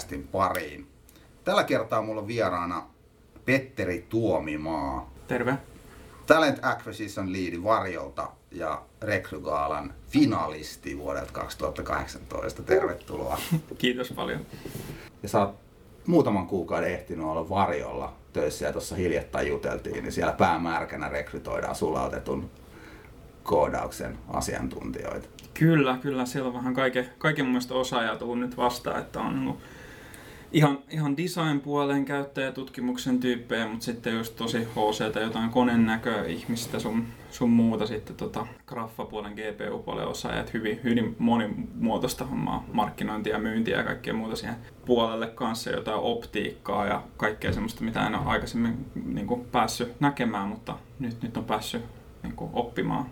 Duunitori-podcastin pariin. Tällä kertaa mulla on vieraana Petteri Tuomimaa. Terve. Talent Acquisition Lead Varjolta ja Rekrygaalan finalisti vuodelta 2018. Tervetuloa. Kiitos paljon. Ja sä oot muutaman kuukauden ehtinyt olla Varjolla töissä ja tuossa hiljattain juteltiin, niin siellä päämärkänä rekrytoidaan sulautetun koodauksen asiantuntijoita. Kyllä, kyllä. Siellä on vähän kaiken, kaiken mun mielestä osaajaa tullut nyt vastaan, että on niin ihan, ihan design-puoleen käyttäjätutkimuksen tyyppejä, mutta sitten just tosi HC jotain koneen näköä ihmistä sun, sun muuta sitten tota graffapuolen, GPU-puolen osaajat, hyvin, hyvin monimuotoista hommaa, markkinointia, myyntiä ja kaikkea muuta siihen puolelle kanssa, jotain optiikkaa ja kaikkea semmoista, mitä en ole aikaisemmin niin kuin, päässyt näkemään, mutta nyt, nyt on päässyt niin kuin, oppimaan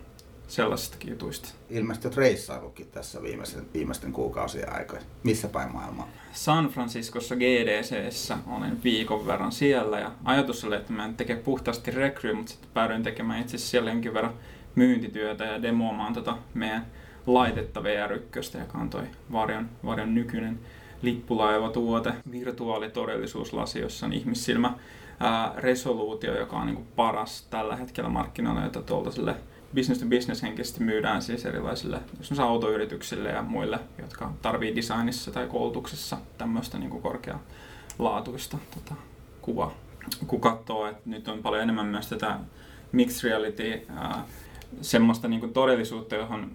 sellaisistakin jutuista. Ilmeisesti olet reissaillutkin tässä viimeisten, viimeisten kuukausien aikana. Missä päin maailmaa? San Franciscossa GDCssä olen viikon verran siellä ja ajatus oli, että mä en teke puhtaasti rekry, mutta sitten päädyin tekemään itse asiassa siellä jonkin verran myyntityötä ja demoamaan tota meidän laitetta VR1, joka on toi Varjon, Varjon nykyinen lippulaiva-tuote, virtuaalitodellisuuslasi, jossa on ihmissilmä ää, resoluutio, joka on niin paras tällä hetkellä markkinoilla, jota tuolta sille business to business henkisesti myydään siis erilaisille autoyrityksille ja muille, jotka tarvii designissa tai koulutuksessa tämmöistä niin kuin korkealaatuista tota, kuvaa. Kun katsoo, että nyt on paljon enemmän myös tätä mixed reality, ää, semmoista niin kuin todellisuutta, johon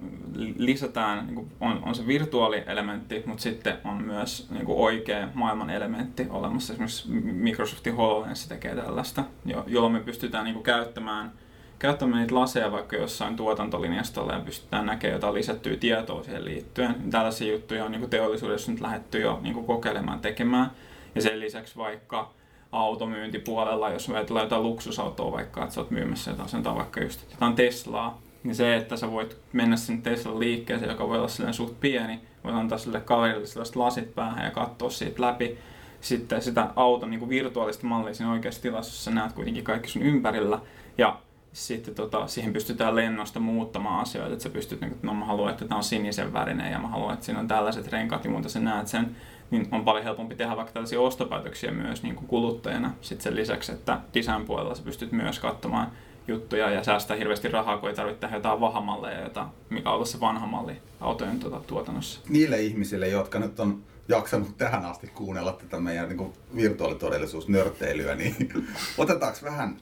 lisätään, niin kuin on, on se virtuaalielementti, mutta sitten on myös niin kuin oikea maailman elementti olemassa. Esimerkiksi Microsoftin HoloLens tekee tällaista, jolloin me pystytään niin kuin käyttämään – käyttämään niitä laseja vaikka jossain tuotantolinjastolla ja pystytään näkemään jotain lisättyä tietoa siihen liittyen. Tällaisia juttuja on niin teollisuudessa nyt lähdetty jo niin kokeilemaan tekemään. Ja sen lisäksi vaikka automyyntipuolella, jos ajatellaan jotain luksusautoa vaikka, että sä oot myymässä jotain, sanotaan vaikka just jotain Teslaa, niin se, että sä voit mennä sinne Teslan liikkeeseen, joka voi olla silleen suht pieni, voit antaa sille kaverille sellaiset lasit päähän ja katsoa siitä läpi, sitten sitä auton niin virtuaalista mallia siinä oikeassa tilassa, jossa näet kuitenkin kaikki sun ympärillä. Ja sitten tota, siihen pystytään lennosta muuttamaan asioita, että sä pystyt, niin, että no mä haluan, että tämä on sinisen värinen ja mä haluan, että siinä on tällaiset renkaat ja muuta sä näet sen, niin on paljon helpompi tehdä vaikka tällaisia ostopäätöksiä myös niin kuin kuluttajana. Sitten sen lisäksi, että design puolella sä pystyt myös katsomaan juttuja ja säästää hirveästi rahaa, kun ei tarvitse tehdä jotain vahamalleja, jota, mikä on ollut se vanha malli autojen tuota, tuotannossa. Niille ihmisille, jotka nyt on jaksanut tähän asti kuunnella tätä meidän niin virtuaalitodellisuusnörtteilyä, niin otetaanko vähän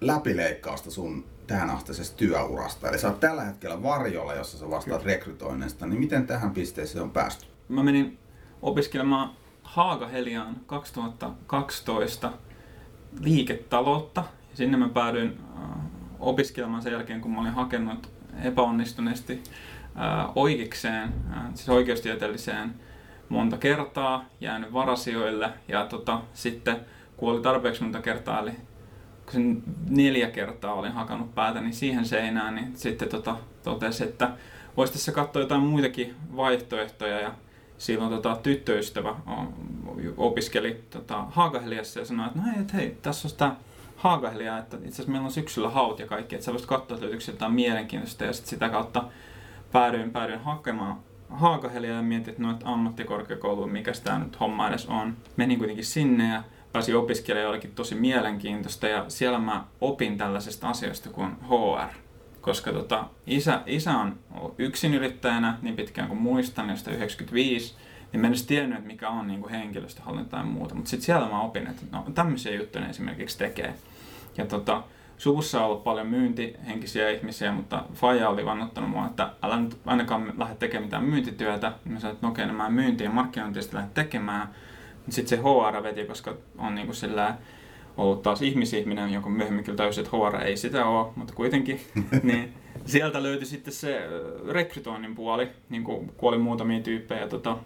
läpileikkausta sun tähän astisesta työurasta. Eli sä oot tällä hetkellä varjolla, jossa sä vastaat Kyllä. rekrytoinnista, niin miten tähän pisteeseen on päästy? Mä menin opiskelemaan Haagaheliaan 2012 liiketaloutta. Sinne mä päädyin äh, opiskelemaan sen jälkeen, kun mä olin hakenut epäonnistuneesti äh, oikeikseen, äh, siis oikeustieteelliseen monta kertaa, jäänyt varasioille ja tota, sitten kun oli tarpeeksi monta kertaa, eli kun neljä kertaa olin hakannut päätäni siihen seinään, niin sitten tota, totesi, että voisi tässä katsoa jotain muitakin vaihtoehtoja. Ja silloin tota, tyttöystävä opiskeli tota, Haagaheliassa ja sanoi, että no hei, et, hei tässä on sitä Haagahelia, että itse asiassa meillä on syksyllä haut ja kaikki, että sä voisit katsoa, että löytyykö jotain mielenkiintoista ja sitten sitä kautta päädyin, päädyin hakemaan Haagahelia ja mietin, että no, että ammattikorkeakoulu, mikä tämä nyt homma edes on. Menin kuitenkin sinne ja pääsin opiskelemaan jollekin tosi mielenkiintoista ja siellä mä opin tällaisesta asioista kuin HR. Koska tota, isä, isä on ollut yrittäjänä niin pitkään kuin muistan, josta 95, niin mä en edes tiennyt, että mikä on niin henkilöstöhallinta tai muuta. Mutta sitten siellä mä opin, että no, tämmöisiä juttuja esimerkiksi tekee. Ja tota, suvussa on ollut paljon myyntihenkisiä ihmisiä, mutta Faija oli vannottanut mua, että älä nyt ainakaan lähde tekemään mitään myyntityötä. Mä sanoin, että no okei, no mä myyntiä ja markkinointia lähde tekemään. Sitten se HR veti, koska on niin kuin sillä ollut taas ihmisihminen, jonka myöhemmin kyllä täysin, että HR ei sitä ole, mutta kuitenkin. niin sieltä löytyi sitten se rekrytoinnin puoli, niin kuin kuoli muutamia tyyppejä. Tota,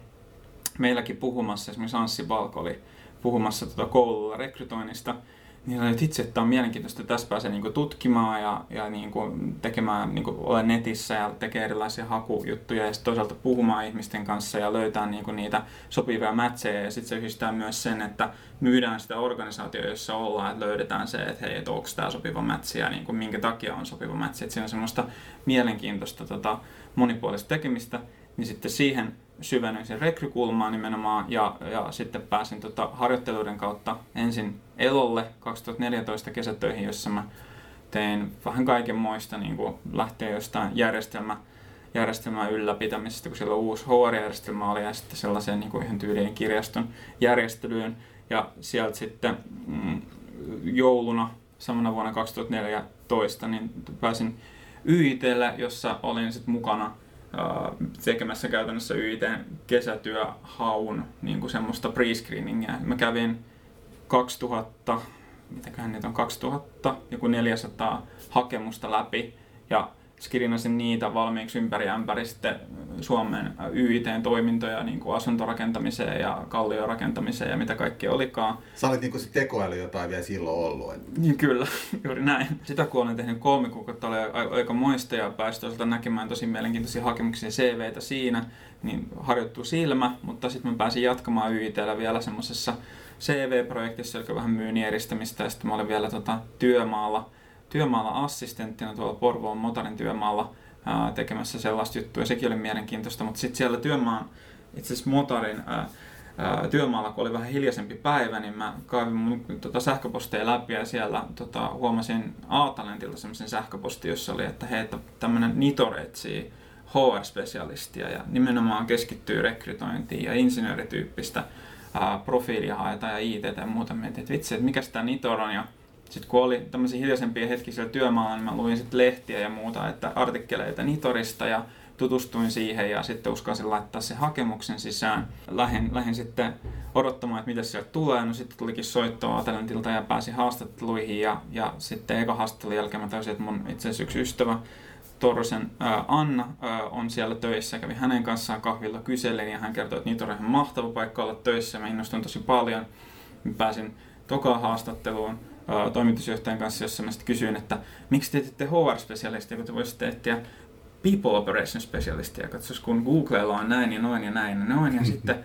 meilläkin puhumassa, esimerkiksi Anssi Balko oli puhumassa tota koululla rekrytoinnista niin että itse, että on mielenkiintoista, että tässä pääsee niin tutkimaan ja, ja niin tekemään, niin olla netissä ja tekee erilaisia hakujuttuja ja sitten toisaalta puhumaan ihmisten kanssa ja löytää niin niitä sopivia matcheja ja sitten se yhdistää myös sen, että myydään sitä organisaatioa, jossa ollaan, että löydetään se, että hei, että onko tämä sopiva match ja niin minkä takia on sopiva match. Että siinä on semmoista mielenkiintoista tota, monipuolista tekemistä, niin sitten siihen syvennyin sen rekrykulmaan nimenomaan ja, ja sitten pääsin tota harjoitteluiden kautta ensin Elolle 2014 kesätöihin, jossa mä tein vähän kaikenmoista niin kuin lähteä jostain järjestelmä, järjestelmän ylläpitämisestä, kun siellä uusi HR-järjestelmä oli ja sitten sellaiseen niin kuin ihan tyylien kirjaston järjestelyyn. Ja sieltä sitten mm, jouluna samana vuonna 2014 niin pääsin YITlle, jossa olin sitten mukana tekemässä käytännössä YITn kesätyöhaun niin kuin semmoista pre-screeningia. Mä kävin 2000, mitäköhän niitä on, 2000, joku 400 hakemusta läpi ja skriinasin niitä valmiiksi ympäri ämpäri sitten Suomen YIT-toimintoja niin kuin asuntorakentamiseen ja kalliorakentamiseen ja mitä kaikkea olikaan. Sä olit niin kuin se tekoäly jotain vielä silloin ollut. Niin kyllä, juuri näin. Sitä kun olen tehnyt kolme kuukautta, oli aika moista ja toisaalta näkemään tosi mielenkiintoisia hakemuksia CVtä siinä, niin harjoittuu silmä, mutta sitten mä pääsin jatkamaan YITllä vielä semmoisessa CV-projektissa, joka vähän myynnin eristämistä ja sitten mä olin vielä tota, työmaalla työmaalla assistenttina tuolla Porvoon Motarin työmaalla ää, tekemässä sellaista juttua, sekin oli mielenkiintoista, mutta sitten siellä työmaan, itse asiassa Motarin ää, ää, työmaalla, kun oli vähän hiljaisempi päivä, niin mä kaivin mun tota, sähköposteja läpi ja siellä tota, huomasin A-talentilta semmoisen sähköposti, jossa oli, että hei, tämmöinen Nitor etsii HR-spesialistia ja nimenomaan keskittyy rekrytointiin ja insinöörityyppistä ää, profiilia haetaan ja IT ja muuta. Mietin, että vitsi, että mikä tämä Nitor on ja sitten kun oli tämmöisiä hiljaisempia hetkiä siellä työmaalla, niin mä luin sitten lehtiä ja muuta, että artikkeleita Nitorista ja tutustuin siihen ja sitten uskalsin laittaa sen hakemuksen sisään. Lähin, lähin sitten odottamaan, että mitä sieltä tulee. No sitten tulikin soittoa Atalantilta ja pääsin haastatteluihin ja, ja sitten eka haastattelun jälkeen mä täysin, että mun itse asiassa yksi ystävä Torrosen ää, Anna ää, on siellä töissä. Kävin hänen kanssaan kahvilla kyselin ja hän kertoi, että Nitor on ihan mahtava paikka olla töissä. Mä innostuin tosi paljon. Mä pääsin tokaan haastatteluun toimitusjohtajan kanssa, jossa mä sitten kysyin, että miksi te teette HR-spesialistia, kun te voisitte etsiä People Operation Specialistia, katsos kun Googlella on näin ja noin ja näin ja noin, ja sitten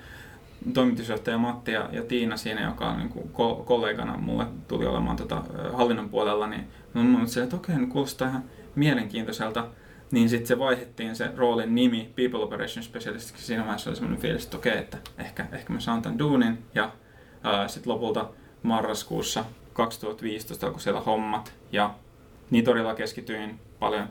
toimitusjohtaja Matti ja, ja Tiina siinä, joka on niin kuin kollegana mulle tuli olemaan tota, hallinnon puolella, niin mä oon se, että okei, okay, kuulostaa ihan mielenkiintoiselta. Niin sitten se vaihdettiin se roolin nimi People Operation Specialistiksi. Siinä vaiheessa oli semmoinen fiilis, että okei, okay, että ehkä, ehkä mä saan tämän duunin. Ja sitten lopulta marraskuussa 2015 alkoi siellä hommat ja Nitorilla keskityin paljon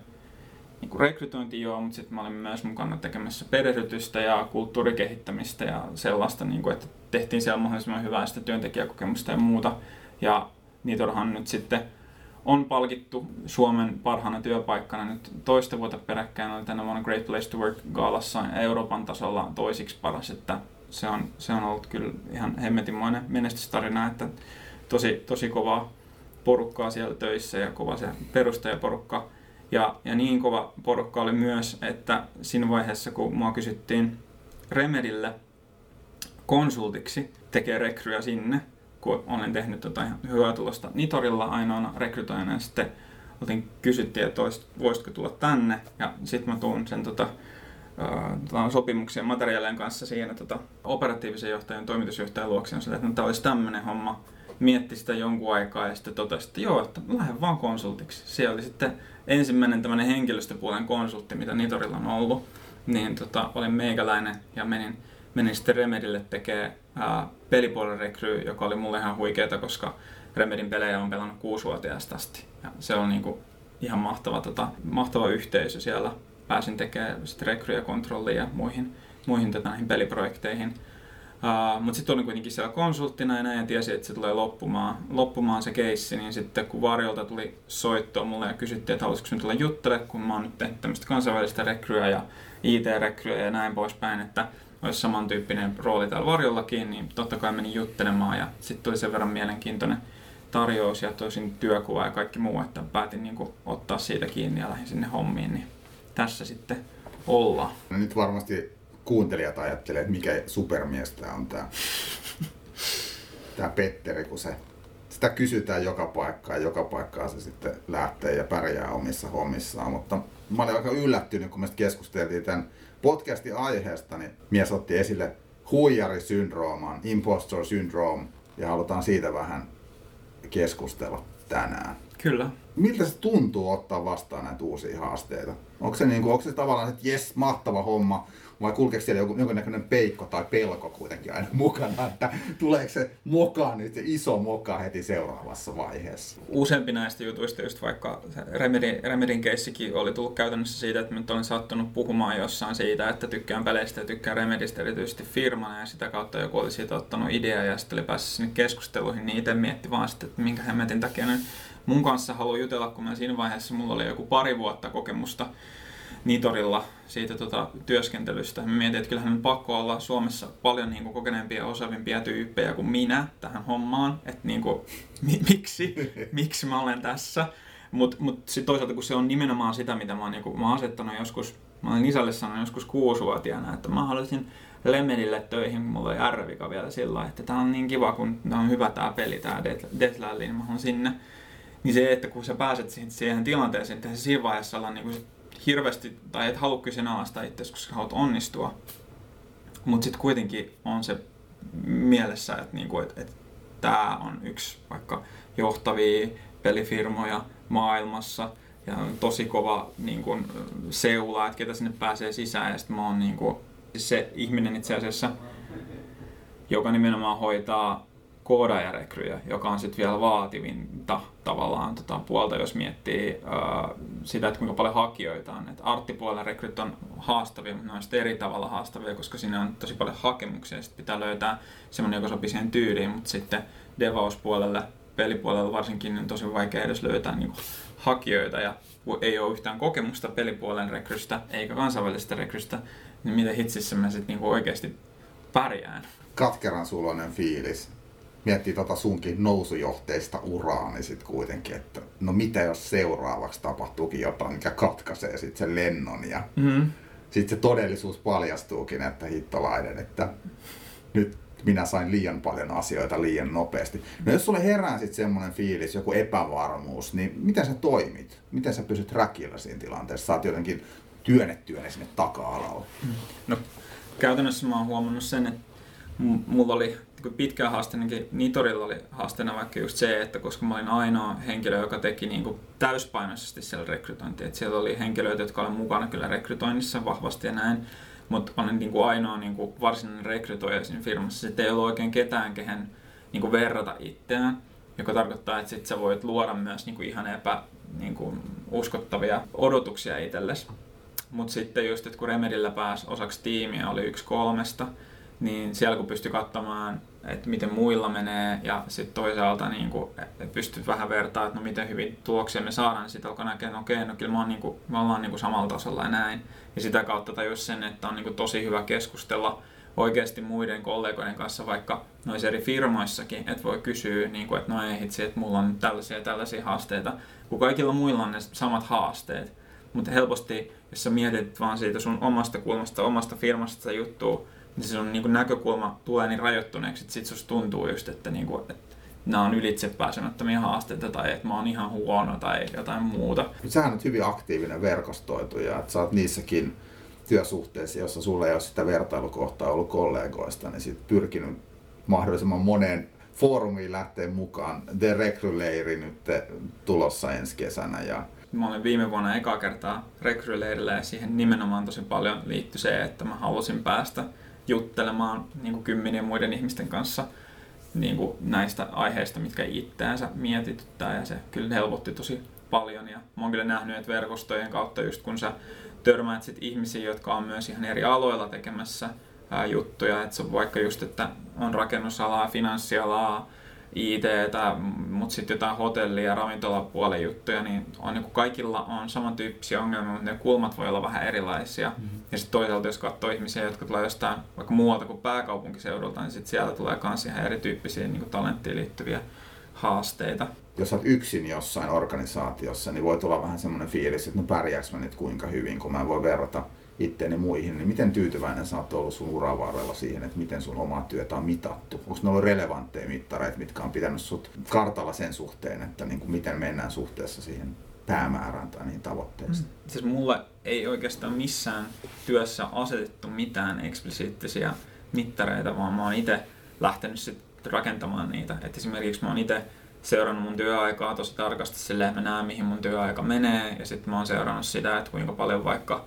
niin kuin rekrytointiin joo, mutta sitten mä olin myös mukana tekemässä perehdytystä ja kulttuurikehittämistä ja sellaista, niin kuin, että tehtiin siellä mahdollisimman hyvää sitä työntekijäkokemusta ja muuta. Ja Nitorhan nyt sitten on palkittu Suomen parhaana työpaikkana nyt toista vuotta peräkkäin. Oli tänä vuonna Great Place to Work Gaalassa Euroopan tasolla toisiksi paras, että se on, se on ollut kyllä ihan hemmetimoinen menestystarina, että tosi, tosi kovaa porukkaa siellä töissä ja kova se perustajaporukka. Ja, ja niin kova porukka oli myös, että siinä vaiheessa kun mua kysyttiin Remedille konsultiksi tekee rekryä sinne, kun olen tehnyt tota hyvää tulosta Nitorilla ainoana rekrytoijana, ja sitten otin, kysyttiin, että voisitko tulla tänne, ja sitten mä tuun sen tota, uh, sopimuksia materiaalien kanssa siinä tota, operatiivisen johtajan, toimitusjohtajan luokse, että no, tämä olisi tämmöinen homma, mietti sitä jonkun aikaa ja sitten totesi, että joo, että lähden vaan konsultiksi. Siellä oli sitten ensimmäinen tämmöinen henkilöstöpuolen konsultti, mitä Nitorilla on ollut. Niin tota, olin meikäläinen ja menin, menin sitten Remedille tekemään pelipuolen rekry, joka oli mulle ihan huikeeta, koska Remedin pelejä on pelannut kuusivuotiaasta asti. Ja se on niinku ihan mahtava, tota, mahtava yhteisö siellä. Pääsin tekemään sitten rekryjä, kontrollia ja muihin, muihin tota, näihin peliprojekteihin. Uh, mutta sitten olin kuitenkin siellä konsulttina ja näin ja tiesin, että se tulee loppumaan, loppumaan se keissi, niin sitten kun Varjolta tuli soittoa mulle ja kysyttiin, että haluaisiko tulla juttele, kun mä oon nyt tehnyt tämmöistä kansainvälistä rekryä ja IT-rekryä ja näin poispäin, että olisi samantyyppinen rooli täällä Varjollakin, niin totta kai menin juttelemaan ja sitten tuli sen verran mielenkiintoinen tarjous ja toisin työkuva ja kaikki muu, että päätin niin kuin, ottaa siitä kiinni ja lähdin sinne hommiin, niin tässä sitten ollaan. No nyt varmasti kuuntelijat ajattelee, että mikä supermies tämä on tämä, tämä Petteri, kun se, sitä kysytään joka paikkaan, joka paikkaan se sitten lähtee ja pärjää omissa hommissaan. Mutta mä olin aika yllättynyt, kun me keskusteltiin tämän podcastin aiheesta, niin mies otti esille huijarisyndrooman, impostor syndrome, ja halutaan siitä vähän keskustella tänään. Kyllä. Miltä se tuntuu ottaa vastaan näitä uusia haasteita? Onko se, niin kuin, onko se tavallaan, että jes, mahtava homma, vai kulkeeko siellä joku, jonkinnäköinen peikko tai pelko kuitenkin aina mukana, että tuleeko se moka nyt, se iso moka heti seuraavassa vaiheessa? Useampi näistä jutuista, just vaikka Remedin, Remedin keissikin oli tullut käytännössä siitä, että nyt olen sattunut puhumaan jossain siitä, että tykkään peleistä ja tykkään Remedistä erityisesti firmana ja sitä kautta joku oli siitä ottanut idea ja sitten oli päässyt sinne keskusteluihin, niin itse mietti vaan sitten, että minkä hemmetin takia nyt mun kanssa haluaa jutella, kun mä siinä vaiheessa mulla oli joku pari vuotta kokemusta Nitorilla siitä tota, työskentelystä. Mä mietin, että kyllähän on pakko olla Suomessa paljon niin kuin, kokeneempia ja osaavimpia tyyppejä kuin minä tähän hommaan. Että niin kuin, mi- miksi, miksi mä olen tässä. Mutta mut sitten toisaalta kun se on nimenomaan sitä, mitä mä oon, niin kuin, mä oon asettanut joskus, mä olen isälle sanonut joskus kuusivuotiaana, että mä haluaisin Lemmenille töihin, kun mulla oli R-vika vielä sillä että tää on niin kiva, kun tää on hyvä tää peli, tää Deathland, niin mä haluan sinne. Niin se, että kun sä pääset siihen, siihen tilanteeseen, että se siinä vaiheessa olla niin kuin hirveästi, tai et halua kyseenalaistaa itse, koska haluat onnistua. Mutta sitten kuitenkin on se mielessä, että niinku, et, et tämä on yksi vaikka johtavia pelifirmoja maailmassa ja on tosi kova niin kun, seula, että ketä sinne pääsee sisään ja sitten mä oon niin kun, se ihminen itse asiassa, joka nimenomaan hoitaa koodajarekryjä, joka on sitten vielä vaativinta tavallaan tota, puolta, jos miettii ää, sitä, että kuinka paljon hakijoita on. Et arttipuolella rekryt on haastavia, mutta ne on sitten eri tavalla haastavia, koska siinä on tosi paljon hakemuksia sitten pitää löytää semmoinen, joka sopii siihen tyyliin, mutta sitten devauspuolelle, pelipuolella varsinkin, niin on tosi vaikea edes löytää niin hakijoita ja ei ole yhtään kokemusta pelipuolen rekrystä eikä kansainvälisestä rekrystä, niin miten hitsissä mä sitten niin oikeasti pärjään. Katkeran suloinen fiilis miettii tota sunkin nousujohteista uraa, niin sitten kuitenkin, että no mitä jos seuraavaksi tapahtuukin jotain, mikä katkaisee sitten sen lennon ja mm-hmm. sitten se todellisuus paljastuukin, että hittolainen, että nyt minä sain liian paljon asioita liian nopeasti. No jos sulle herää sitten semmoinen fiilis, joku epävarmuus, niin miten sä toimit? Miten sä pysyt räkillä siinä tilanteessa? Saat jotenkin työnnettyä sinne taka-alalle. No käytännössä mä oon huomannut sen, että mulla oli pitkään haasteenakin Nitorilla oli haasteena vaikka just se, että koska mä olin ainoa henkilö, joka teki niin kuin täyspainoisesti siellä rekrytointia. Että siellä oli henkilöitä, jotka olivat mukana kyllä rekrytoinnissa vahvasti ja näin, mutta olin niin kuin ainoa niin kuin varsinainen rekrytoija siinä firmassa. Sitten ei ollut oikein ketään, kehen niin kuin verrata itseään, joka tarkoittaa, että sit sä voit luoda myös niin kuin ihan epä niin kuin uskottavia odotuksia itsellesi. Mutta sitten just, että kun Remedillä pääsi osaksi tiimiä, oli yksi kolmesta, niin siellä kun pystyi katsomaan, että miten muilla menee ja sitten toisaalta niin kuin, pystyt vähän vertaamaan, että no miten hyvin tuloksia me saadaan, niin sitten alkoi näkee, että okei, no kyllä mä oon, niin kuin, me ollaan niin kuin samalla tasolla ja näin. Ja sitä kautta tajus sen, että on niin kuin tosi hyvä keskustella oikeasti muiden kollegoiden kanssa, vaikka noissa eri firmoissakin, että voi kysyä, niin kuin, että no ei hitsi, että mulla on tällaisia tällaisia haasteita, kun kaikilla muilla on ne samat haasteet. Mutta helposti, jos sä mietit vaan siitä sun omasta kulmasta, omasta firmasta juttua, niin se on niin näkökulma tulee niin rajoittuneeksi, että sit susta tuntuu just, että, niin kuin, että nämä on ylitse pääsemättömiä haasteita tai että mä oon ihan huono tai jotain muuta. Sähän on hyvin aktiivinen verkostoituja, että sä oot niissäkin työsuhteissa, jossa sulla ei ole sitä vertailukohtaa ollut kollegoista, niin sit pyrkinyt mahdollisimman moneen foorumiin lähteä mukaan. The Recruleiri nyt tulossa ensi kesänä ja Mä olin viime vuonna eka kertaa rekryleirillä ja siihen nimenomaan tosi paljon liittyi se, että mä halusin päästä juttelemaan niin kuin kymmenien muiden ihmisten kanssa niin kuin näistä aiheista, mitkä itseänsä mietityttää. Ja se kyllä helpotti tosi paljon. Ja mä oon kyllä nähnyt, että verkostojen kautta just kun sä törmäät sit ihmisiä, jotka on myös ihan eri aloilla tekemässä ää, juttuja, että se on vaikka just, että on rakennusalaa, finanssialaa, IT, mutta sitten jotain hotelli- ja ravintolapuolen juttuja, niin on, niin kaikilla on samantyyppisiä ongelmia, mutta ne kulmat voi olla vähän erilaisia. Mm-hmm. Ja sitten toisaalta, jos katsoo ihmisiä, jotka tulee jostain vaikka muualta kuin pääkaupunkiseudulta, niin sitten siellä tulee myös ihan erityyppisiä niin talenttiin liittyviä haasteita. Jos olet yksin jossain organisaatiossa, niin voi tulla vähän semmoinen fiilis, että no pärjääkö mä nyt kuinka hyvin, kun mä voin verrata itteeni muihin, niin miten tyytyväinen sä oot ollut sun uran varrella siihen, että miten sun omaa työtä on mitattu? Onko ne ollut relevantteja mittareita, mitkä on pitänyt sut kartalla sen suhteen, että niin kuin miten mennään suhteessa siihen päämäärään tai niihin tavoitteisiin? Mm. Siis mulla ei oikeastaan missään työssä asetettu mitään eksplisiittisiä mittareita, vaan mä oon itse lähtenyt sit rakentamaan niitä. Et esimerkiksi mä oon itse seurannut mun työaikaa tosi tarkasti silleen, että mä näen mihin mun työaika menee ja sitten mä oon seurannut sitä, että kuinka paljon vaikka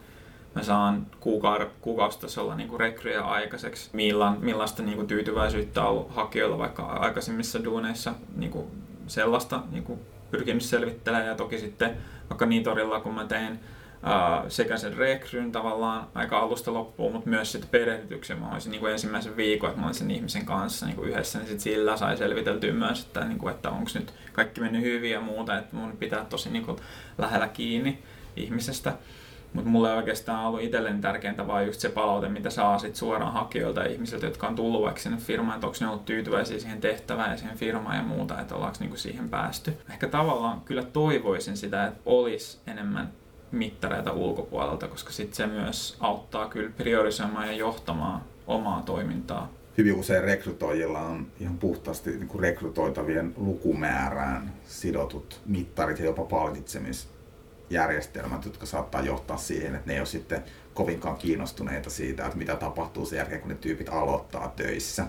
mä saan kuuka- kuukausitasolla niin kuin rekryjä aikaiseksi, Millan, millaista niin tyytyväisyyttä on hakijoilla vaikka aikaisemmissa duuneissa niin sellaista niin pyrkinyt selvittelemään ja toki sitten vaikka Nitorilla kun mä tein Uh, sekä sen rekryn tavallaan aika alusta loppuun, mutta myös sitten perehdytyksen. Mä olisin niin ensimmäisen viikon, että mä olisin sen ihmisen kanssa niin yhdessä, niin sit sillä sai selviteltyä myös, että, niin että onko nyt kaikki mennyt hyvin ja muuta, että mun pitää tosi niin lähellä kiinni ihmisestä. Mutta mulle oikeastaan ollut itselleni tärkeintä vaan just se palaute, mitä saa sit suoraan hakijoilta ja ihmisiltä, jotka on tullut vaikka sinne firmaan, että onko ne ollut tyytyväisiä siihen tehtävään ja siihen firmaan ja muuta, että ollaanko niinku siihen päästy. Ehkä tavallaan kyllä toivoisin sitä, että olisi enemmän mittareita ulkopuolelta, koska sitten se myös auttaa kyllä priorisoimaan ja johtamaan omaa toimintaa. Hyvin usein rekrytoijilla on ihan puhtaasti niin rekrytoitavien lukumäärään sidotut mittarit ja jopa palkitsemisjärjestelmät, jotka saattaa johtaa siihen, että ne ei ole sitten kovinkaan kiinnostuneita siitä, että mitä tapahtuu sen jälkeen, kun ne tyypit aloittaa töissä.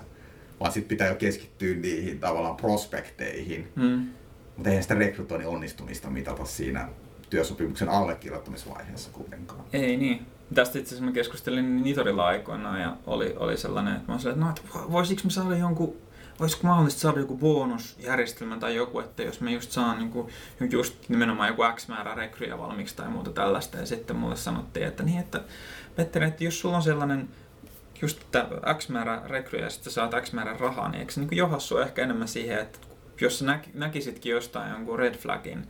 Vaan sitten pitää jo keskittyä niihin tavallaan prospekteihin. Mm. Mutta eihän sitä rekrytoinnin onnistumista mitata siinä työsopimuksen allekirjoittamisvaiheessa kuitenkaan. Ei niin. Tästä itse asiassa mä keskustelin Nitorilla aikoinaan ja oli, oli sellainen, että mä sanoin, että, no, voisiko mä saada jonkun olisiko mahdollista saada joku bonusjärjestelmä tai joku, että jos me just saan niin kuin, just nimenomaan joku X määrä rekryjä valmiiksi tai muuta tällaista. Ja sitten mulle sanottiin, että niin, että Petteri, että jos sulla on sellainen just että X määrä rekryjä ja sitten saat X määrä rahaa, niin eikö se niin johassu ehkä enemmän siihen, että jos sä näkisitkin jostain jonkun red flagin,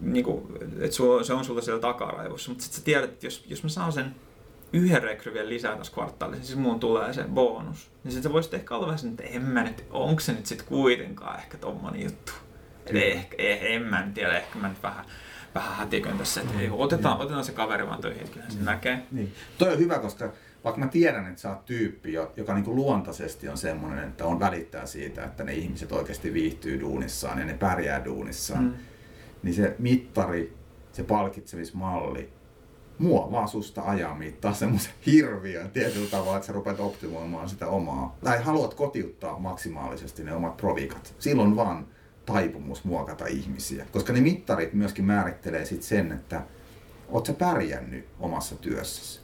niin kuin, että se on sulla siellä takaraivossa. Mutta sitten sä tiedät, että jos, jos mä saan sen yhden rekry vielä lisää tässä kvartaalissa, siis muun tulee se bonus. Niin sitten sä voisit ehkä olla vähän sen, että en mä nyt, onko se nyt sitten kuitenkaan ehkä tommonen juttu. Että ehkä, eh, en mä nyt tiedä, ehkä mä nyt vähän, vähän hätikön tässä, että ei, otetaan, niin. otetaan se kaveri vaan töihin, että kyllä se niin. näkee. Niin. Toi on hyvä, koska vaikka mä tiedän, että sä oot tyyppi, joka niin kuin luontaisesti on semmoinen, että on välittää siitä, että ne ihmiset oikeasti viihtyy duunissaan ja ne pärjää duunissaan, mm niin se mittari, se palkitsemismalli, mua vaan susta ajaa mittaa semmoisen hirviön tietyllä tavalla, että sä rupeat optimoimaan sitä omaa, tai haluat kotiuttaa maksimaalisesti ne omat provikat. Silloin vaan taipumus muokata ihmisiä, koska ne mittarit myöskin määrittelee sit sen, että oot sä pärjännyt omassa työssäsi.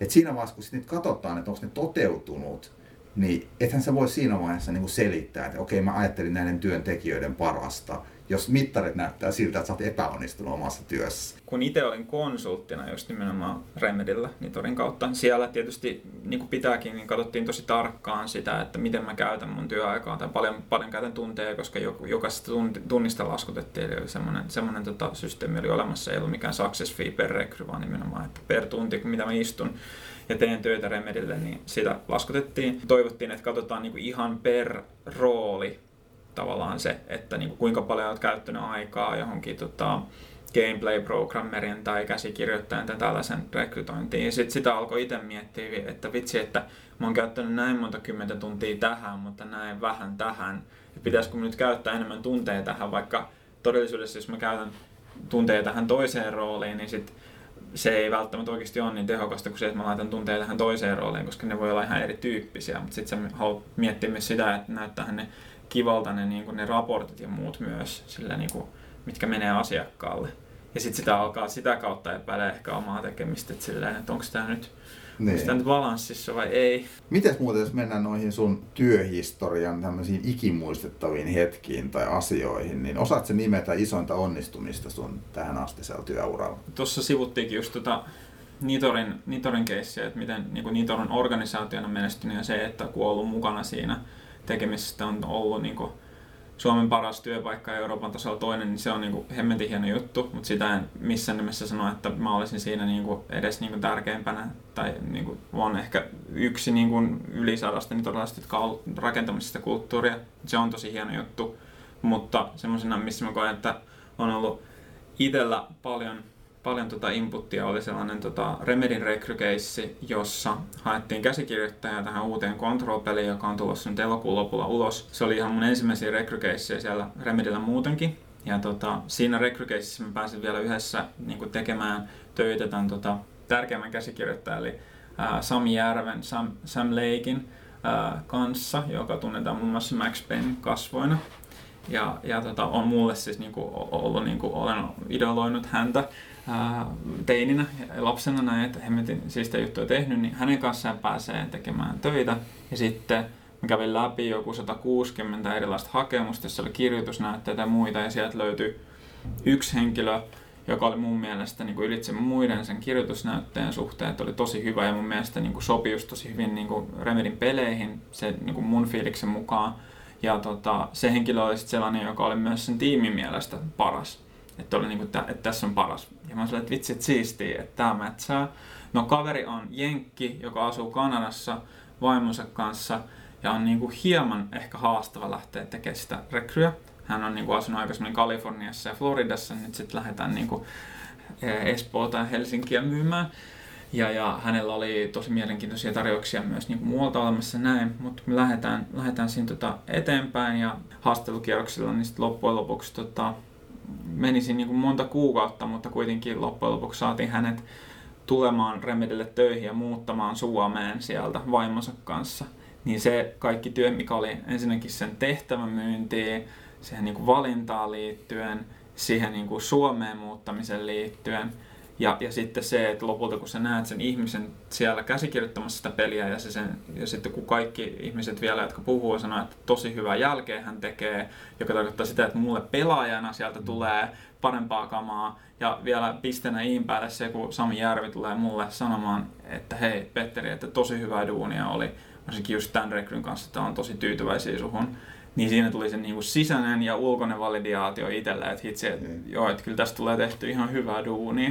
Et siinä vaiheessa, kun niitä katsotaan, että onko ne toteutunut, niin ethän sä voi siinä vaiheessa niin selittää, että okei, mä ajattelin näiden työntekijöiden parasta, jos mittarit näyttää siltä, että sä oot epäonnistunut omassa työssä. Kun itse olin konsulttina just nimenomaan Remedillä Nitorin kautta, siellä tietysti niin kuin pitääkin, niin katsottiin tosi tarkkaan sitä, että miten mä käytän mun työaikaa. Tai paljon, paljon käytän tunteja, koska jokaisesta tunnista laskutettiin, eli semmoinen, semmoinen tota, systeemi oli olemassa, ei ollut mikään success fee per rekry, vaan nimenomaan, että per tunti, mitä mä istun ja teen töitä Remedille, niin sitä laskutettiin. Toivottiin, että katsotaan niin kuin ihan per rooli tavallaan se, että niin kuin kuinka paljon olet käyttänyt aikaa johonkin tota, gameplay-programmerin tai käsikirjoittajan tai tällaisen rekrytointiin. Sitten sitä alkoi itse miettiä, että vitsi, että mä oon käyttänyt näin monta kymmentä tuntia tähän, mutta näin vähän tähän. Ja pitäisikö nyt käyttää enemmän tunteja tähän, vaikka todellisuudessa jos mä käytän tunteja tähän toiseen rooliin, niin sit se ei välttämättä oikeasti ole niin tehokasta kuin se, että mä laitan tunteja tähän toiseen rooliin, koska ne voi olla ihan erityyppisiä. Mutta sitten sä haluat miettiä myös sitä, että näyttää ne kivalta ne, niin kuin ne raportit ja muut myös, sillä niin kuin, mitkä menee asiakkaalle. Ja sitten sitä alkaa sitä kautta epäillä ehkä omaa tekemistä, että, silleen, että onko tämä nyt, niin. onko nyt balanssissa vai ei. Miten muuten, jos mennään noihin sun työhistorian tämmöisiin ikimuistettaviin hetkiin tai asioihin, niin osaatko nimetä isointa onnistumista sun tähän astisella työuralla? Tuossa sivuttiinkin just tota Nitorin, Nitorin keissiä, että miten niin kuin Nitorin organisaationa menestynyt ja se, että kun on ollut mukana siinä tekemisestä on ollut niin kuin Suomen paras työpaikka ja Euroopan tasolla toinen, niin se on niin hemmetin hieno juttu, mutta sitä en missään nimessä sano, että mä olisin siinä niin kuin edes niin kuin tärkeimpänä tai niin kuin on ehkä yksi niin kuin yli sadasta niin todella rakentamisesta kulttuuria. Se on tosi hieno juttu, mutta semmoisena, missä mä koen, että on ollut itsellä paljon paljon tota inputtia oli sellainen tota Remedin rekrykeissi, jossa haettiin käsikirjoittajaa tähän uuteen Control-peliin, joka on tulossa nyt elokuun lopulla ulos. Se oli ihan mun ensimmäisiä rekrykeissejä siellä Remedillä muutenkin. Ja tota, siinä rekrykeississä mä pääsin vielä yhdessä niin tekemään töitä tämän tota, tärkeimmän käsikirjoittajan, eli ää, Sami Järven, Sam, Sam Lakein ää, kanssa, joka tunnetaan muun muassa Max Payne kasvoina. Ja, ja tota, on mulle siis niinku ollut, niinku, olen idoloinut häntä ää, teininä ja lapsena näin, että hemmetin siistä juttuja tehnyt, niin hänen kanssaan pääsee tekemään töitä. Ja sitten mä kävin läpi joku 160 erilaista hakemusta, jossa oli kirjoitusnäytteitä ja muita, ja sieltä löytyi yksi henkilö, joka oli mun mielestä niin kuin ylitse muiden sen kirjoitusnäytteen suhteen, että oli tosi hyvä ja mun mielestä niin kuin sopi just tosi hyvin niin kuin Remedin peleihin se niin kuin mun fiiliksen mukaan. Ja tota, se henkilö oli sitten sellainen, joka oli myös sen tiimin mielestä paras. Että, oli niin kuin, että tässä on paras. Ja mä sanoin, että vitsi, että että tämä mätsää. No kaveri on Jenkki, joka asuu Kanadassa vaimonsa kanssa ja on niin kuin hieman ehkä haastava lähteä tekemään sitä rekryä. Hän on niin kuin asunut aikaisemmin Kaliforniassa ja Floridassa, nyt sitten lähdetään niin kuin Espoota ja Helsinkiä myymään. Ja, ja hänellä oli tosi mielenkiintoisia tarjouksia myös niin kuin muualta olemassa näin, mutta me lähdetään, lähdetään siinä tota eteenpäin ja haastattelukierroksilla niin sitten loppujen lopuksi tota, menisi niin kuin monta kuukautta, mutta kuitenkin loppujen lopuksi saatiin hänet tulemaan Remedille töihin ja muuttamaan Suomeen sieltä vaimonsa kanssa. Niin se kaikki työ, mikä oli ensinnäkin sen tehtävän myyntiin, siihen niin kuin valintaan liittyen, siihen niin kuin Suomeen muuttamiseen liittyen. Ja, ja sitten se, että lopulta kun sä näet sen ihmisen siellä käsikirjoittamassa sitä peliä ja, se sen, ja sitten kun kaikki ihmiset vielä, jotka puhuu, sanoo, että tosi hyvää jälkeen hän tekee, joka tarkoittaa sitä, että mulle pelaajana sieltä tulee parempaa kamaa. Ja vielä pistenä iin päälle se, kun Sami Järvi tulee mulle sanomaan, että hei Petteri, että tosi hyvää duunia oli, varsinkin just tämän rekryn kanssa, että on tosi tyytyväisiä suhun niin siinä tuli se niin kuin sisäinen ja ulkoinen validaatio itselle, että hitsi, että mm. joo, että kyllä tästä tulee tehty ihan hyvää duunia.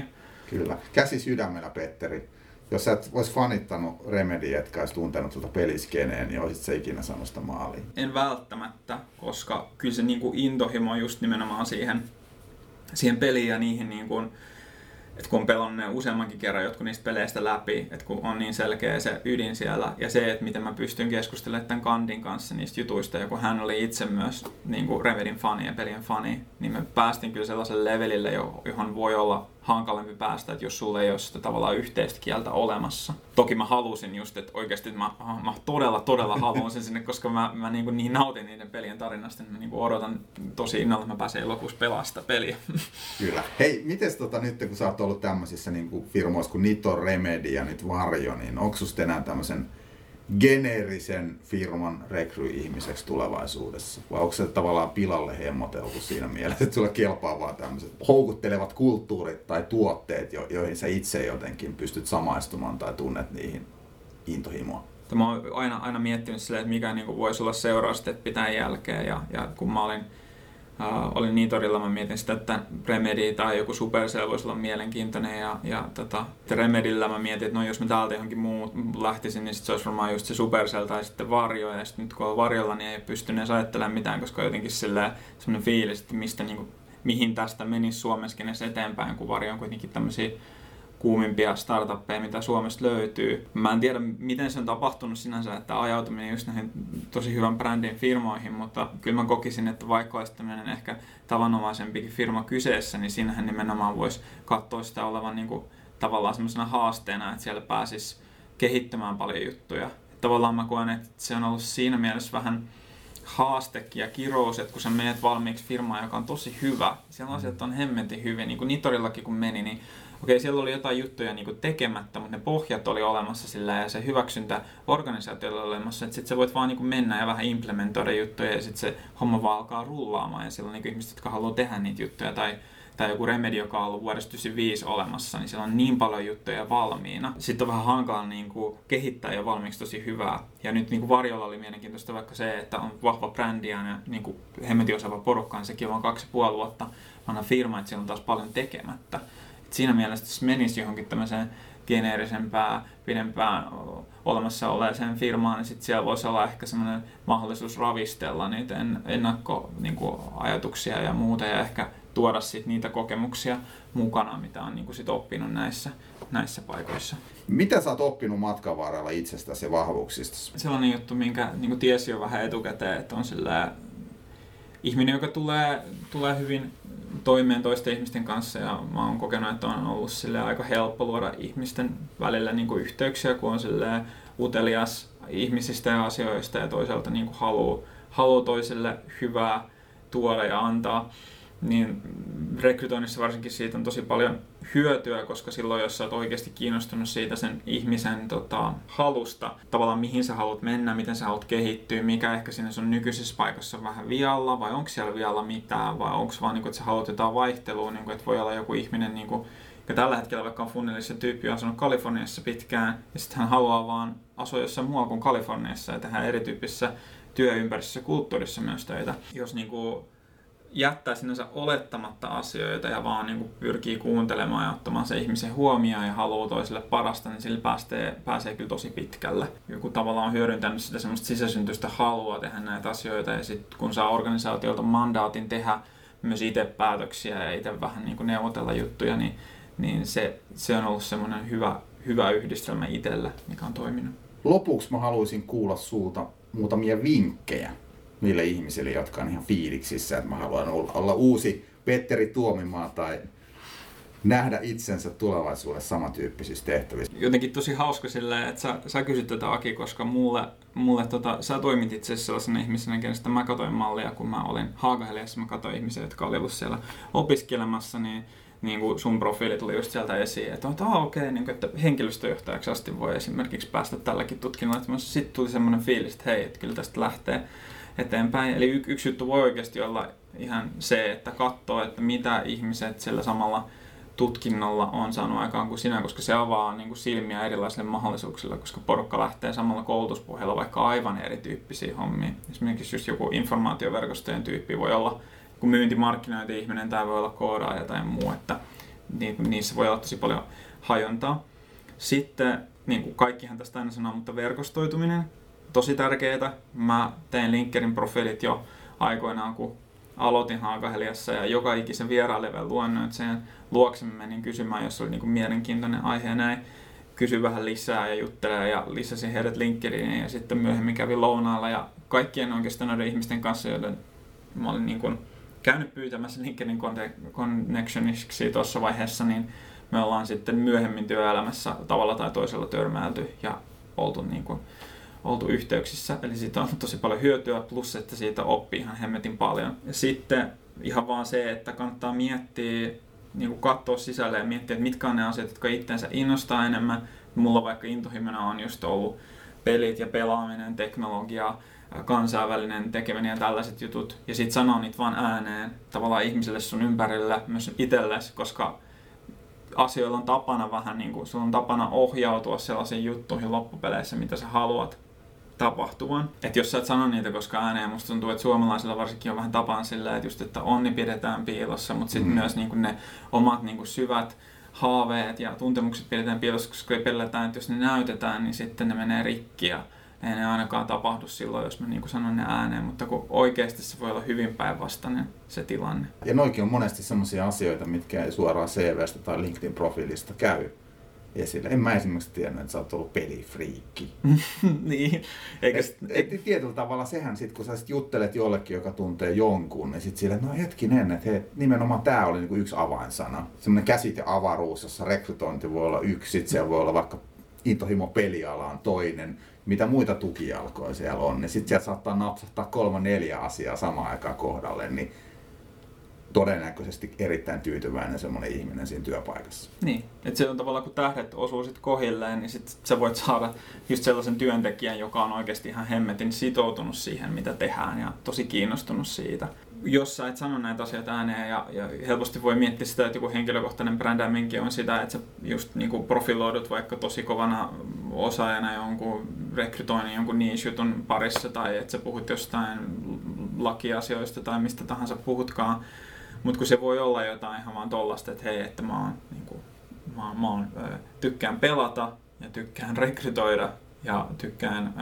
Kyllä. Käsi sydämellä, Petteri. Jos sä et olisi fanittanut Remedy, etkä olisi tuntenut tuota peliskeneen, niin olisit se ikinä saanut sitä maaliin? En välttämättä, koska kyllä se niin kuin intohimo on just nimenomaan siihen, siihen peliin ja niihin niin kuin, että kun on pelannut useammankin kerran jotkut niistä peleistä läpi, että kun on niin selkeä se ydin siellä, ja se, että miten mä pystyn keskustelemaan tämän Kandin kanssa niistä jutuista, ja kun hän oli itse myös niin kuin Remedin fani ja pelien fani, niin me päästiin kyllä sellaiselle levelille, johon voi olla hankalampi päästä, että jos sulla ei ole sitä tavallaan yhteistä kieltä olemassa. Toki mä halusin just, että oikeasti mä, mä todella, todella sen sinne, koska mä, mä niin, kuin niin nautin niiden pelien tarinasta, niin mä niin kuin odotan tosi innolla, että mä pääsen elokuussa pelaamaan sitä peliä. Kyllä. Hei, miten tota nyt, kun sä oot ollut tämmöisissä niin kuin firmoissa kuin Nito Remedy ja nyt Varjo, niin onko susta enää tämmöisen geneerisen firman rekry-ihmiseksi tulevaisuudessa? Vai onko se tavallaan pilalle hemmoteltu siinä mielessä, että sulla kelpaa vaan tämmöiset houkuttelevat kulttuurit tai tuotteet, jo- joihin sä itse jotenkin pystyt samaistumaan tai tunnet niihin intohimoa? Mä oon aina, aina miettinyt silleen, että mikä niin voisi olla seurausta, että pitää jälkeen. Ja, ja kun mä olin Uh, olin niin torilla, mä mietin sitä, että Remedy tai joku Supercell voisi olla mielenkiintoinen ja, ja tota, Remedillä mä mietin, että no jos mä täältä johonkin muu lähtisin, niin sit se olisi varmaan just se Supercell tai sitten Varjo ja sitten nyt kun on Varjolla, niin ei pysty edes ajattelemaan mitään, koska jotenkin sellainen fiilis, että mistä, niin kuin, mihin tästä menisi Suomessakin eteenpäin, kun Varjo on kuitenkin tämmöisiä kuumimpia startuppeja, mitä Suomesta löytyy. Mä en tiedä, miten se on tapahtunut sinänsä, että ajautuminen just näihin tosi hyvän brändin firmoihin, mutta kyllä mä kokisin, että vaikka olisi tämmöinen ehkä tavanomaisempikin firma kyseessä, niin siinähän nimenomaan voisi katsoa sitä olevan niin kuin, tavallaan semmoisena haasteena, että siellä pääsisi kehittämään paljon juttuja. Tavallaan mä koen, että se on ollut siinä mielessä vähän haastekin ja kirous, että kun sä menet valmiiksi firmaan, joka on tosi hyvä, siellä asiat on hemmetin hyvin, niin kuin Nitorillakin kun meni, niin okei, siellä oli jotain juttuja niin kuin tekemättä, mutta ne pohjat oli olemassa sillä ja se hyväksyntä organisaatiolla oli olemassa, että sitten sä voit vaan niin kuin mennä ja vähän implementoida juttuja ja sitten se homma vaan alkaa rullaamaan ja siellä on niin ihmiset, jotka haluaa tehdä niitä juttuja tai tai joku Remedy, joka on ollut vuodesta 1995 olemassa, niin siellä on niin paljon juttuja valmiina. Sitten on vähän hankala niin kuin, kehittää jo valmiiksi tosi hyvää. Ja nyt niin kuin Varjolla oli mielenkiintoista vaikka se, että on vahva brändi ja niin kuin hemmetin osaava porukka, niin sekin on vain kaksi puoli vuotta vanha firma, että siellä on taas paljon tekemättä siinä mielessä, että menisi johonkin tämmöiseen geneerisempään, pidempään olemassa olleeseen firmaan, niin sitten siellä voisi olla ehkä semmoinen mahdollisuus ravistella niitä ennakkoajatuksia ja muuta ja ehkä tuoda sit niitä kokemuksia mukana, mitä on niin sit oppinut näissä, näissä paikoissa. Mitä sä oot oppinut matkan varrella itsestäsi ja vahvuuksista? Sellainen juttu, minkä niin tiesi jo vähän etukäteen, että on sillä ihminen, joka tulee, tulee hyvin toimeen toisten ihmisten kanssa ja mä oon kokenut, että on ollut sille aika helppo luoda ihmisten välillä niin kuin yhteyksiä, kun on sille utelias ihmisistä ja asioista ja toisaalta niin kuin haluaa, haluaa toiselle hyvää tuoda ja antaa. Niin rekrytoinnissa varsinkin siitä on tosi paljon hyötyä, koska silloin jos sä oot oikeasti kiinnostunut siitä sen ihmisen tota, halusta, tavallaan mihin sä haluat mennä, miten sä haluat kehittyä, mikä ehkä sinne sun nykyisessä paikassa on vähän vialla, vai onko siellä vialla mitään, vai onko vaan, niin kuin, että sä haluat jotain vaihtelua, niin kuin, että voi olla joku ihminen, niin kuin, ja tällä hetkellä vaikka on funnelissa tyyppi on asunut Kaliforniassa pitkään, ja sitten hän haluaa vaan asua jossain muualla kuin Kaliforniassa ja tehdä erityyppisessä työympäristössä kulttuurissa myös töitä. Jos niin kuin, jättää sinänsä olettamatta asioita ja vaan niin kuin pyrkii kuuntelemaan ja ottamaan se ihmisen huomioon ja haluaa toiselle parasta, niin sillä pääsee, pääsee kyllä tosi pitkälle. Joku tavallaan on hyödyntänyt sitä semmoista sisäsyntyistä halua tehdä näitä asioita ja sitten kun saa organisaatiolta mandaatin tehdä myös itse päätöksiä ja itse vähän niin kuin neuvotella juttuja, niin, niin se, se on ollut semmoinen hyvä, hyvä yhdistelmä itselle, mikä on toiminut. Lopuksi mä haluaisin kuulla sulta muutamia vinkkejä niille ihmisille, jotka on ihan fiiliksissä, että mä haluan olla uusi Petteri Tuomimaa tai nähdä itsensä tulevaisuudessa samantyyppisissä tehtävissä. Jotenkin tosi hauska silleen, että sä, sä kysyt tätä Aki, koska mulle, mulle tota, sä toimit itse asiassa sellaisena ihmisenä, kenestä mä katsoin mallia, kun mä olin Haagaheliassa, mä katsoin ihmisiä, jotka oli ollut siellä opiskelemassa, niin niin kuin sun profiili tuli just sieltä esiin, että, että okei, okay, niin että henkilöstöjohtajaksi asti voi esimerkiksi päästä tälläkin tutkinnolla. Sitten tuli semmoinen fiilis, että hei, että kyllä tästä lähtee eteenpäin. Eli y- yksi juttu voi oikeasti olla ihan se, että katsoo, että mitä ihmiset sillä samalla tutkinnolla on saanut aikaan kuin sinä, koska se avaa niin kuin silmiä erilaisille mahdollisuuksille, koska porukka lähtee samalla koulutuspohjalla vaikka aivan erityyppisiä hommia. Esimerkiksi just joku informaatioverkostojen tyyppi voi olla kun myyntimarkkinointi-ihminen tai voi olla koodaaja tai muu, että niissä voi olla tosi paljon hajontaa. Sitten, niin kuin kaikkihan tästä aina sanoo, mutta verkostoituminen, tärkeää. Mä tein Linkerin profiilit jo aikoinaan, kun aloitin Haakaheliassa ja joka ikisen vierailijan luonnoitseen luoksemme menin kysymään, jos oli niin mielenkiintoinen aihe ja näin. Kysy vähän lisää ja juttelee ja lisäsin heidät Linkeriin ja sitten myöhemmin kävin lounaalla ja kaikkien oikeastaan noiden ihmisten kanssa, joiden mä olin niin kuin käynyt pyytämässä LinkedIn Connectioniksi tuossa vaiheessa, niin me ollaan sitten myöhemmin työelämässä tavalla tai toisella törmäilty ja oltu, niin kuin, oltu yhteyksissä. Eli siitä on tosi paljon hyötyä, plus että siitä oppii ihan hemmetin paljon. Ja sitten ihan vaan se, että kannattaa miettiä, niin kuin katsoa sisälle ja miettiä, että mitkä on ne asiat, jotka itseensä innostaa enemmän. Mulla vaikka intohimona on just ollut pelit ja pelaaminen, teknologia, kansainvälinen tekeminen ja tällaiset jutut. Ja sitten sanoa niitä vaan ääneen tavallaan ihmisille sun ympärillä, myös itsellesi, koska asioilla on tapana vähän niin kuin, sulla on tapana ohjautua sellaisiin juttuihin loppupeleissä, mitä sä haluat tapahtuvan. Että jos sä et sano niitä koska ääneen, musta tuntuu, että suomalaisilla varsinkin on vähän tapana silleen, että just, että onni pidetään piilossa, mutta sitten mm. myös niin ne omat niin syvät haaveet ja tuntemukset pidetään piilossa, koska pelätään, että jos ne näytetään, niin sitten ne menee rikki ja ei ne ainakaan tapahdu silloin, jos mä niin sanon ne ääneen, mutta kun oikeasti se voi olla hyvin päinvastainen se tilanne. Ja noikin on monesti sellaisia asioita, mitkä ei suoraan CVstä tai LinkedIn-profiilista käy esille. En mä esimerkiksi tiennyt, että sä oot ollut pelifriikki. niin. Eikä et, et, tietyllä tavalla sehän sit, kun sä sit juttelet jollekin, joka tuntee jonkun, niin sit sille, no hetkinen, että he, nimenomaan tämä oli niinku yksi avainsana. Semmoinen käsite avaruus, jossa rekrytointi voi olla yksi, sit siellä voi olla vaikka intohimo pelialaan toinen, mitä muita tukijalkoja siellä on, niin sitten sieltä saattaa napsahtaa kolme neljä asiaa samaan aikaan kohdalle, niin todennäköisesti erittäin tyytyväinen semmoinen ihminen siinä työpaikassa. Niin, että se on tavallaan kun tähdet osuu sit kohilleen, niin sit sä voit saada just sellaisen työntekijän, joka on oikeasti ihan hemmetin sitoutunut siihen, mitä tehdään ja tosi kiinnostunut siitä jos sä et sano näitä asioita ääneen ja, ja helposti voi miettiä sitä, että joku henkilökohtainen brändääminkin on sitä, että sä just niin profiloidut vaikka tosi kovana osaajana jonkun rekrytoinnin jonkun niche-jutun parissa tai että sä puhut jostain lakiasioista tai mistä tahansa puhutkaan. Mutta kun se voi olla jotain ihan vaan tollasta, että hei, että mä oon, niin kuin, mä, mä oon, tykkään pelata ja tykkään rekrytoida ja tykkään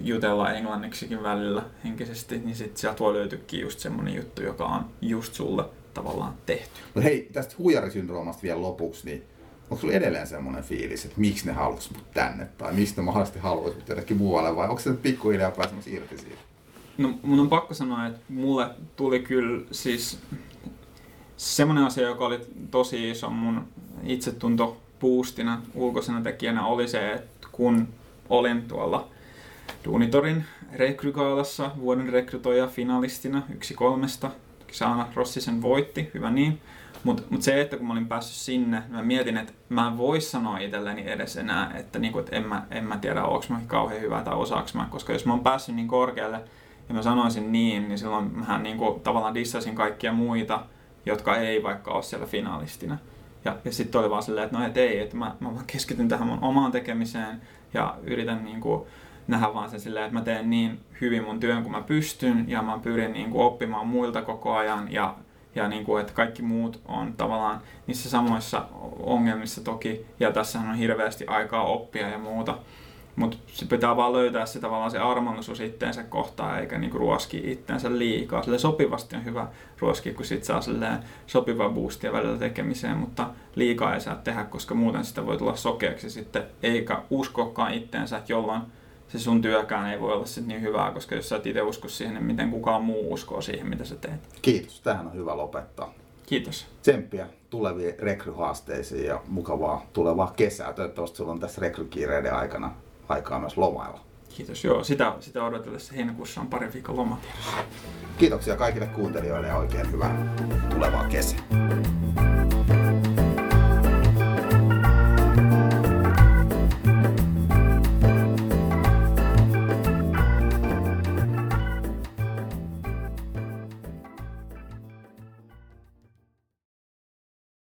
jutella englanniksikin välillä henkisesti, niin sitten sieltä voi löytyäkin just semmonen juttu, joka on just sulle tavallaan tehty. No hei, tästä huijarisyndroomasta vielä lopuksi, niin onko sulla edelleen semmoinen fiilis, että miksi ne halusi mut tänne, tai mistä mahdollisesti haluaisi mut muualle, vai onko se pikkuhiljaa pääsemässä irti siitä? No mun on pakko sanoa, että mulle tuli kyllä siis semmoinen asia, joka oli tosi iso mun itsetunto boostina ulkoisena tekijänä oli se, että kun olin tuolla Duunitorin rekrykaalassa vuoden rekrytoija finalistina yksi kolmesta. se Anna Rossi sen voitti, hyvä niin. Mutta mut se, että kun mä olin päässyt sinne, mä mietin, että mä en voi sanoa itselleni edes enää, että, niinku, että en, mä, en mä tiedä, onko mä kauhean hyvä tai osaaks mä, koska jos mä oon päässyt niin korkealle ja mä sanoisin niin, niin silloin mä niinku, tavallaan dissasin kaikkia muita, jotka ei vaikka ole siellä finalistina. Ja, ja sitten oli vaan silleen, että no et ei, että mä, mä vaan keskityn tähän mun omaan tekemiseen ja yritän niinku, nähdä vaan sen silleen, että mä teen niin hyvin mun työn kuin mä pystyn ja mä pyrin niin kuin oppimaan muilta koko ajan ja, ja niin kuin, että kaikki muut on tavallaan niissä samoissa ongelmissa toki ja tässä on hirveästi aikaa oppia ja muuta. Mutta se pitää vaan löytää se tavallaan se armollisuus itteensä kohtaan, eikä niinku ruoski itteensä liikaa. Sille sopivasti on hyvä ruoski, kun sit saa sopiva boostia välillä tekemiseen, mutta liikaa ei saa tehdä, koska muuten sitä voi tulla sokeaksi sitten, eikä uskokaan itteensä, jolloin se sun työkään ei voi olla sit niin hyvää, koska jos sä et itse usko siihen, niin miten kukaan muu uskoo siihen, mitä sä teet. Kiitos, tähän on hyvä lopettaa. Kiitos. Tsemppiä tuleviin rekryhaasteisiin ja mukavaa tulevaa kesää. Toivottavasti sulla on tässä rekrykiireiden aikana aikaa myös lomailla. Kiitos, joo. Sitä, sitä odotellessa heinäkuussa on pari viikon loma Kiitoksia kaikille kuuntelijoille ja oikein hyvää tulevaa kesää.